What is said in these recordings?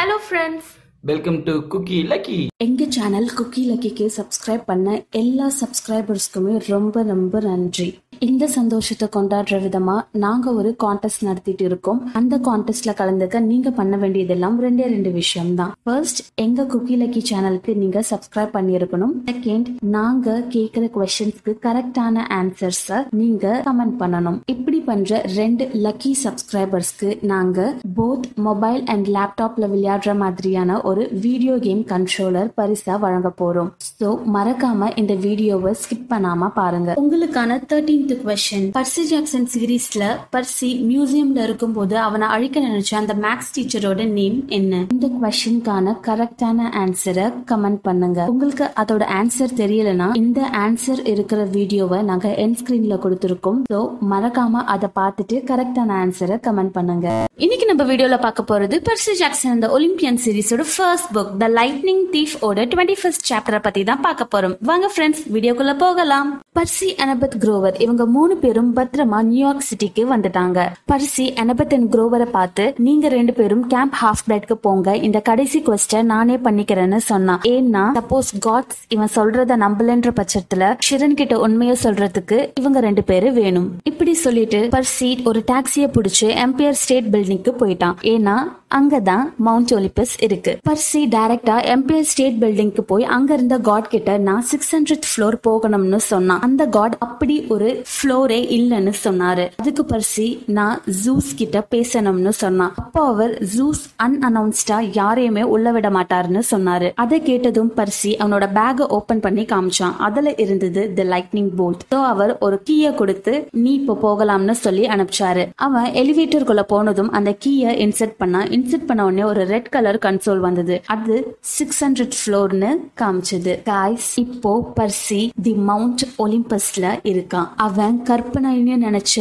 Hello friends welcome to cookie lucky எங்க channel cookie லக்கிக்கு subscribe பண்ண எல்லா சப்ஸ்கிரைபர்ஸ்க்குமே ரொம்ப ரொம்ப நன்றி. இந்த சந்தோஷத்தை கொண்டாடுற விதமா நாங்க ஒரு கான்டெஸ்ட் நடத்திட்டு இருக்கோம். அந்த கான்டெஸ்ட்ல கலந்துக்க நீங்க பண்ண வேண்டியதெல்லாம் ரெண்டே ரெண்டு விஷயம் தான் ஃபர்ஸ்ட் எங்க குக்கி லக்கி சேனலுக்கு நீங்க சப்ஸ்கிரைப் பண்ணியிருக்கணும். செகண்ட் நாங்க கேக்குற கொஸ்டின்ஸ்க்கு கரெக்டான ஆன்சர்ஸை நீங்க கமெண்ட் பண்ணணும். இப்படி பண்ற ரெண்டு லக்கி சப்ஸ்கிரைபர்ஸ்க்கு நாங்க போத் மொபைல் அண்ட் லேப்டாப்ல விளையாடுற மாதிரியான ஒரு வீடியோ கேம் கண்ட்ரோலர் பரிசா வழங்க போறோம். சோ மறக்காம இந்த வீடியோவை ஸ்கிப் பண்ணாம பாருங்க. உங்களுக்கான thirteen thirteenth question Percy Jackson சீரீஸ்ல பர்சி மியூசியம்ல இருக்கும்போது அவனை அழிக்க நினைச்ச அந்த மேக்ஸ் டீச்சரோட நேம் என்ன? இந்த கொஸ்டினுக்கான கரெக்டான ஆன்சரை கமெண்ட் பண்ணுங்க. உங்களுக்கு அதோட ஆன்சர் தெரியலனா இந்த ஆன்சர் இருக்கிற வீடியோவை நாங்க என் ஸ்கிரீன்ல கொடுத்துருக்கோம். சோ மறக்காம அதை பார்த்துட்டு கரெக்டான ஆன்சரை கமெண்ட் பண்ணுங்க. இன்னைக்கு நம்ம வீடியோல பார்க்க போறது பர்சி ஜாக்சன் இந்த Olympian சீரிஸோட first book the lightning thief ஓட டுவெண்ட்டி ஃபர்ஸ்ட் சாப்டரை பத்தி தான் பார்க்க போறோம். வாங்க ஃப்ரெண்ட்ஸ் வீடியோக்குள்ள போகலாம். பர்சி அனபத் குரோவர் இவங்க மூணு பேரும் பத்திரமா நியூயார்க் சிட்டிக்கு வந்துட்டாங்க. பர்சி அனபத் அண்ட் குரோவரை பார்த்து நீங்க ரெண்டு பேரும் கேம்ப் ஹாஃப் பிளட்க்கு போங்க. இந்த கடைசி கொஸ்டர் நானே பண்ணிக்கிறேன்னு சொன்னான் ஏன்னா சப்போஸ் காட்ஸ் இவன் சொல்றத நம்பலன்ற பட்சத்துல ஷிரன் கிட்ட உண்மையை சொல்றதுக்கு இவங்க ரெண்டு பேரும் வேணும். இப்படி சொல்லிட்டு பர்சி ஒரு டாக்ஸிய புடிச்சு எம்பையர் ஸ்டேட் பில்டிங்க்கு போயிட்டான். ஏன்னா அங்கதான் மவுண்ட் ஒலிபஸ் இருக்கு. பர்சி டைரக்டா எம்பையர் ஸ்டேட் பில்டிங்க்கு போய் அங்க இருந்த காட் கிட்ட நான் சிக்ஸ் ஹண்ட்ரட் ஃப்ளோர் போகணும்னு சொன்னான். அந்த காட் அப்படி ஒரு ஃப்ளோரே இல்லைன்னு சொன்னாரு. அதுக்கு பர்சி நான் ஜூஸ் கிட்ட பேசணும்னு சொன்னான். அப்போ அவர் ஜூஸ் அன்அனௌன்ஸ்டா யாரையுமே உள்ள விட மாட்டாருன்னு சொன்னாரு. அதை கேட்டதும் பர்சி அவனோட பேக ஓபன் பண்ணி காமிச்சான். அதுல இருந்தது தி லைட்னிங் போல்ட் ஸோ அவர் ஒரு கீய கொடுத்து நீ இப்போ போகலாம்னு சொல்லி அனுப்பிச்சாரு. அவன் எலிவேட்டருக்குள்ள போனதும் அந்த கீய இன்செர்ட் பண்ணா இன்செர்ட் பண்ண உடனே ஒரு ரெட் கலர் கன்சோல் வந்தது. அது சிக்ஸ் ஹண்ட்ரட் ஃப்ளோர்னு காமிச்சது. காய்ஸ் இப்போ பர்சி தி மவுண்ட் ஒலிம்பஸ்ல இருக்கான். அவன் கற்பனைன்னு நினைச்ச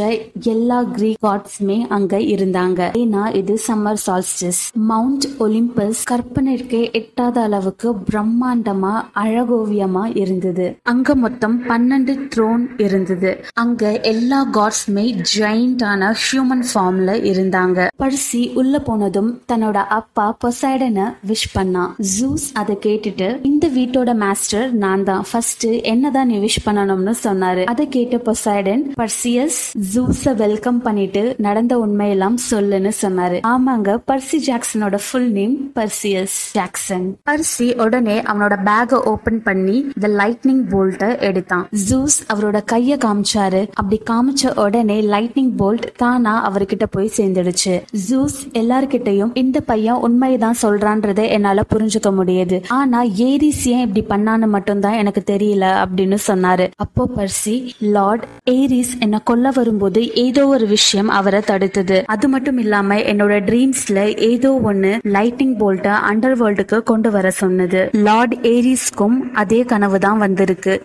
எல்லா கிரீக் காட்ஸுமே அங்க இருந்தாங்க. ஏன்னா இது சம்மர் சால்ஸ்டிஸ் மவுண்ட் ஒலிம்பஸ் கற்பனைக்கு எட்டாத அளவுக்கு பிரம்மாண்டமா அழகோவியமா இருந்தது. அங்க மொத்தம் பன்னெண்டு த்ரோன் இருந்தது. அங்க எல்லா காட்ஸுமே ஜெயிண்டான ஹியூமன் ஃபார்ம்ல இருந்தாங்க. பர்சி உள்ள போனதும் தன்னோட அப்பா பொசைடனை விஷ் பண்ணான் ஜூஸ் அதை கேட்டுட்டு இந்த வீட்டோட மாஸ்டர் நான் தான். ஃபர்ஸ்ட் என்னதான் நீ விஷ் பண்ணணும்னு சொன்னாரு. அதை கேட்ட பொசைடன் பர்சியஸ் ஜூஸ வெல்கம் பண்ணிட்டு நடந்த உண்மையெல்லாம் சொல்லுன்னு சொன்னாரு. ஆமாங்க Percy ஜாக்சனோட full name Perseus Jackson. Percy உடனே அவனோட பேக ஓபன் பண்ணி த லைட்னிங் போல்ட்ட எடுத்தான். ஜூஸ் அவரோட கைய காமிச்சாரு. அப்படி காமிச்ச உடனே லைட்னிங் போல்ட் தானா அவர்கிட்ட போய் சேர்ந்துடுச்சு. ஜூஸ் எல்லார்கிட்டயும் இந்த பையன் உண்மைதான் சொல்றான்றதை என்னால புரிஞ்சுக்க முடியுது. ஆனா ஏரிஸ் ஏன் இப்படி பண்ணான்னு மட்டும்தான் எனக்கு தெரியல அப்படின்னு சொன்னாரு. அப்போ பர்சி லார்ட் ஏரிஸ் என்ன கொல்ல வரும்போது ஏதோ ஒரு விஷயம் அவரை தடுத்தது. அது மட்டும் இல்லாம என்னோட ட்ரீம்ஸ்ல ஏதோ ஒண்ணு லைட்டிங் போல்ட்ட அண்டர் வேர்ல்டுக்கு கொண்டு வர சொன்னது. லார்ட் ஏரிஸ்க்கும் அதே கனவு தான் வந்திருக்கு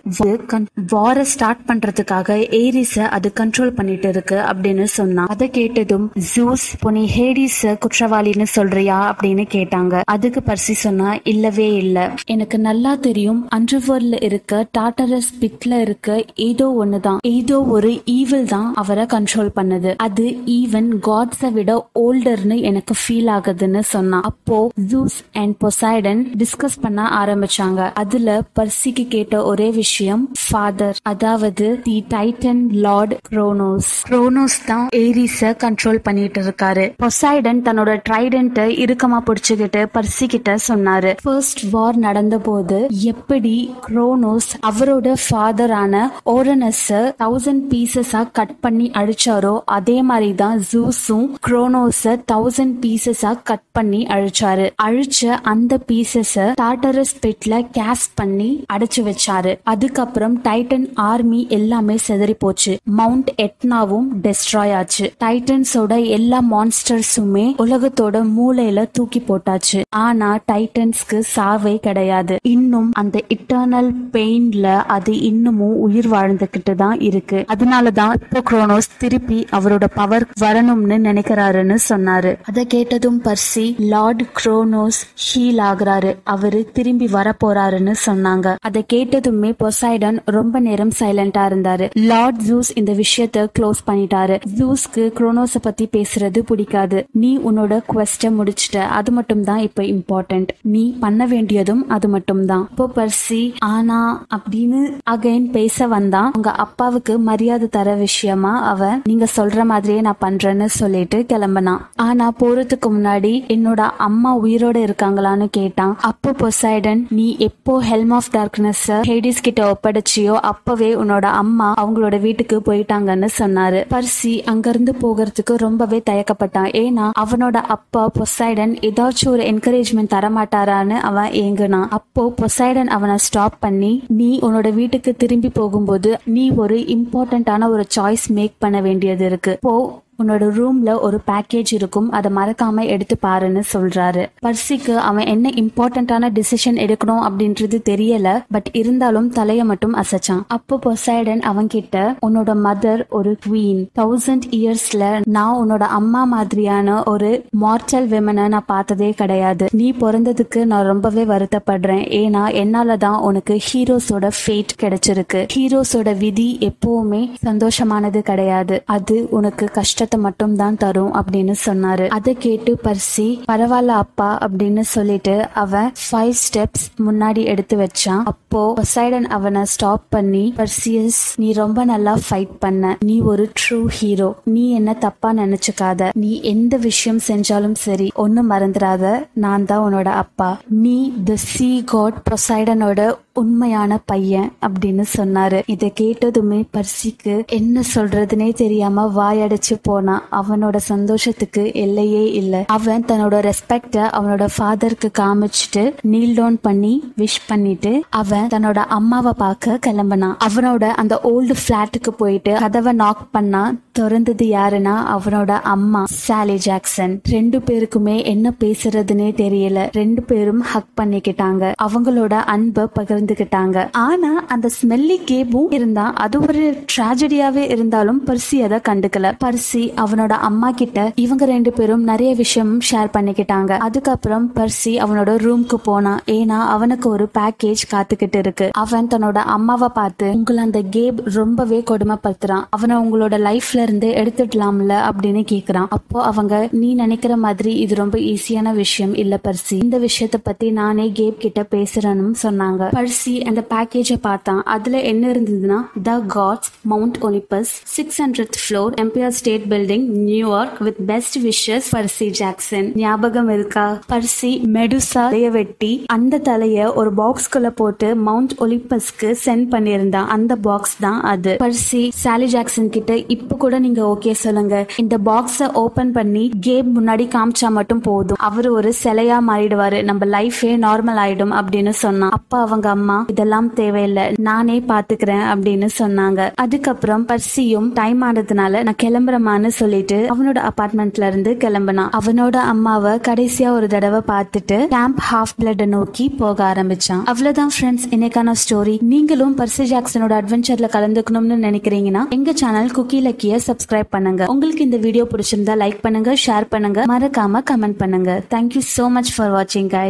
வார ஸ்டார்ட் பண்றதுக்காக ஏரிஸ அது கண்ட்ரோல் பண்ணிட்டு இருக்கு அப்படின்னு சொன்னா அதை கேட்டதும் ஜூஸ் பொனி ஹேடிஸ குற்றவாளின்னு சொல்றியா அப்படின்னு கேட்டாங்க. அதுக்கு பர்சி சொன்னா இல்லவே இல்ல. எனக்கு நல்லா தெரியும். அண்டர்வேர்ல்ட்ல இருக்க டாட்டரஸ் பிட்ல இருக்க ஏதோ ஒண்ணுதான். ஏதோ ஒரு ஈவில் தான் அவரை கண்ட்ரோல் பண்ணுது. அது ஈவன் காட்ஸ விட ஓல்டர்னு எனக்கு ஃபீல் ஆகுதுன்னு சொன்னா. அப்போ ஜூஸ் அண்ட் பொசைடன் டிஸ்கஸ் பண்ண ஆரம்பிச்சாங்க. அதுல பர்சிக்கு கேட்ட ஒரே விஷயம் ஃபாதர் அதாவது தி டைட்டன் லார்ட் குரோனோஸ் குரோனோஸ் தான் ஏரிஸ கண்ட்ரோல் பண்ணிட்டு இருக்காரு. பொசைடன் தன்னோட ட்ரைடன்ட்ட இறுக்கமா பிடிச்சுக்கிட்டு பர்சிக்கிட்ட சொன்னாரு. ஃபர்ஸ்ட் வார் நடந்த போது எப்படி குரோனோஸ் அவரோட ஃபாதரான ஓரனஸ் தௌசண்ட் பீசஸா கட் பண்ணி அழிச்சாரோ அதே மாதிரி தான் ஜூஸும் குரோனோஸ தௌசண்ட் பீசஸா கட் பண்ணி அழிச்சாரு. அழிச்ச அந்த பீசஸ டாட்டரஸ் பிட்ல கேஸ் பண்ணி அடைச்சு வச்சாரு. அதுக்கப்புறம் டைட்டன் ஆர்மி எல்லாமே செதறி போச்சு. மவுண்ட் எட்னாவும் டெஸ்ட்ராய் ஆச்சு. டைட்டன்ஸோட எல்லா மான்ஸ்டர்ஸுமே உலகத்தோட மூளையில தூக்கி போட்டாச்சு. ஆனா டைட்டன்ஸ்க்கு சாவே கிடையாது. இன்னும் அந்த இட்டர்னல் பெயின்ல அது இன்னமும் உயிர் வாழ்ந்துகிட்டு தான் இருக்கு. அதனாலதான் இப்போ குரோனோஸ் திருப்பி அவரோட பவர் வரணும்னு நினைக்கிறாருன்னு சொன்னாரு. அதை கேட்டதும் பர்சி லார்ட் குரோனோஸ் ஹீல் ஆகுறாரு. அவரு திரும்பி வர போறாருன்னு சொன்னாங்க. அதை கேட்டதுமே பொசைடன் ரொம்ப நேரம் சைலண்டா இருந்தாரு. லார்ட் ஜூஸ் இந்த விஷயத்த க்ளோஸ் பண்ணிட்டாரு. ஜூஸ்க்கு குரோனோஸ பத்தி பேசுறது பிடிக்காது. நீ உன்னோட குவெஸ்ட முடிச்சிட்ட அது மட்டும் தான் இப்போ இம்பார்ட்டன்ட் நீ பண்ண வேண்டியதும் அது மட்டும் தான் இப்போ பர்சி ஆனா அப்படின்னு அகைன் பேச வந்தான் உங்க அப்பாவுக்கு மரியாதை தர விஷயமா அவ நீங்க சொல்ற மாதிரியே நான் பண்றேன்னு சொல்லிட்டு கிளம்பினான் ஆனா போறதுக்கு முன்னாடி என்னோட அம்மா உயிரோட இருக்காங்களான்னு கேட்டான் அப்போ பொசைடன் நீ எப்போ ஹெல்ம் ஆஃப் டார்க்னஸ் ஹேடிஸ் கிட்ட ஒப்படைச்சியோ அப்பவே உன்னோட அம்மா அவங்களோட வீட்டுக்கு போயிட்டாங்கன்னு சொன்னாரு. பர்சி அங்கிருந்து போகிறதுக்கு ரொம்பவே தயக்கப்பட்டான் ஏன்னா அவனோட அப்பா பொசைடன் ஏதாச்சும் ஒரு என்கரேஜ்மெண்ட் தரமாட்டாரான்னு அவன் ஏங்குனான். அப்போ பொசைடன் அவனை ஸ்டாப் பண்ணி நீ உன்னோட வீட்டுக்கு திரும்பி போகும்போது நீ ஒரு இம்பார்ட்டன்டான ஒரு சாய்ஸ் மேக் பண்ண வேண்டியது இருக்கு. போ உன்னோட ரூம்ல ஒரு பேக்கேஜ் இருக்கும் அதை மறக்காம எடுத்து பாருன்னு சொல்றாரு. பர்சிக்கு அவன் என்ன இம்பார்ட்டன்டான டிசிஷன் எடுக்கணும் அப்படின்றது தெரியல பட் இருந்தாலும் தலைய மட்டும் அசைச்சான். அப்போ பொசைடன் அவன் கிட்ட உன்னோட மதர் ஒரு குவீன் தௌசண்ட் இயர்ஸ்ல நான் உன்னோட அம்மா மாதிரியான ஒரு மார்டல் விமனை நான் பார்த்ததே கிடையாது. நீ பிறந்ததுக்கு நான் ரொம்பவே வருத்தப்படுறேன். ஏன்னா என்னாலதான் உனக்கு ஹீரோஸோட ஃபேட் கிடைச்சிருக்கு. ஹீரோஸோட விதி எப்பவுமே சந்தோஷமானது கிடையாது. அது உனக்கு கஷ்டத்தை மட்டும் தான் தரும் அப்படின்னு சொன்னாரு. அதை கேட்டு பர்சி பரவாயில்ல அப்பா அப்படின்னு சொல்லிட்டு அவன் ஃபைவ் ஸ்டெப்ஸ் முன்னாடி எடுத்து வச்சான். அப்போ பொசைடன் அவனை ஸ்டாப் பண்ணி பர்சியஸ் நீ ரொம்ப நல்லா ஃபைட் பண்ண. நீ ஒரு ட்ரூ ஹீரோ நீ என்ன தப்பா நினைச்சுக்காத. நீ எந்த விஷயம் செஞ்சாலும் சரி ஒன்னும் மறந்துடாத. நான் தான் உன்னோட அப்பா. நீ த சி காட் பொசைடனோட உண்மையான பையன் அப்படின்னு சொன்னாரு. இதை கேட்டதுமே பர்சிக்கு என்ன சொல்றதுனே தெரியாம வாயடைச்சு போனான் அவனோட சந்தோஷத்துக்கு எல்லையே இல்ல. அவன் தன்னோட ரெஸ்பெக்ட அவனோட ஃபாதருக்கு காமிச்சிட்டு நீல் டவுன் பண்ணி விஷ் பண்ணிட்டு அவன் தன்னோட அம்மாவை பார்க்க கிளம்பினான். அவனோட அந்த ஓல்டு பிளாட்டுக்கு போயிட்டு கதவை நாக் பண்ணா திறந்தது யாருன்னா அவனோட அம்மா சாலி ஜாக்சன். ரெண்டு பேருக்குமே என்ன பேசுறதுன்னே தெரியல. ரெண்டு பேரும் ஹக் பண்ணிக்கிட்டாங்க. அவங்களோட அன்பை பகிர்ந்துக்கிட்டாங்க. ஆனா அந்த ஸ்மெல்லி கேபும் இருந்தா அது ஒரு ட்ராஜடியாவே இருந்தாலும் பர்சி அதை கண்டுக்கல. பர்சி அவனோட அம்மா கிட்ட இவங்க ரெண்டு பேரும் நிறைய விஷயம் ஷேர் பண்ணிக்கிட்டாங்க. அதுக்கப்புறம் பர்சி அவனோட ரூம்க்கு போனான் ஏன்னா அவனுக்கு ஒரு பேக்கேஜ் காத்துக்கிட்டு இருக்கு. அவன் தன்னோட அம்மாவை பார்த்து உங்களை அந்த கேப் ரொம்பவே கொடுமைப்படுத்துறான். அவனை உங்களோட லைஃப்ல இருந்து எடுத்துடலாம்ல அப்படின்னு கேக்குறான். அப்போ அவங்க நீ நினைக்கிற மாதிரி இது ரொம்ப ஈஸியான விஷயம் இல்ல பர்சி. இந்த விஷயத்த பத்தி நானே கேப் கிட்ட பேசுறேன்னு சொன்னாங்க. பர்சி அந்த பேக்கேஜ பார்த்தான். அதுல என்ன இருந்ததுன்னா the gods Mount Olympus six hundred floor Empire State Building New York with best wishes Percy Jackson. ஞாபகம் இருக்கா? பர்சி மெடுசா தலைய வெட்டி அந்த தலைய ஒரு பாக்ஸ்குள்ள போட்டு மவுண்ட் ஒலிபஸ்க்கு சென்ட் பண்ணியிருந்தான். அந்த பாக்ஸ் தான் அது. பர்சி சாலி ஜாக்சன் கிட்ட இப்ப கூட நீங்க ஓகே சொல்லுங்க. இந்த பாக்ஸ ஓபன் பண்ணி கேம் முன்னாடி காமிச்சா மட்டும் போதும். அவர் ஒரு சிலையா மாறிடுவாரு. நம்ம லைஃபே நார்மல் ஆயிடும் அப்படின்னு சொன்னான். அப்பா அவங்க அம்மா இதெல்லாம் தேவையில்லை. நானே பாத்துக்கிறேன் அப்படின்னு சொன்னாங்க. அதுக்கப்புறம் பர்சியும் டைம் ஆனதுனால நான் கிளம்புறமான்னு சொல்லிட்டு அவனோட அபார்ட்மெண்ட்ல இருந்து கிளம்பினான். அவனோட அம்மாவை கடைசியா ஒரு தடவை பார்த்துட்டு கேம்ப் ஹாஃப் பிளட் நோக்கி போக ஆரம்பிச்சான். அவ்வளவுதான் ஃப்ரெண்ட்ஸ் இன்னைக்கான ஸ்டோரி நீங்களும் பர்சி ஜாக்சனோட அட்வென்ச்சர்ல கலந்துக்கணும்னு நினைக்கிறீங்கன்னா எங்க சேனல் குக்கி லக்கிய சப்ஸ்கிரைப் பண்ணுங்க. உங்களுக்கு இந்த வீடியோ பிடிச்சிருந்தா லைக் பண்ணுங்க ஷேர் பண்ணுங்க. மறக்காம கமெண்ட் பண்ணுங்க. தேங்க்யூ சோ மச் ஃபார் வாட்சிங் கை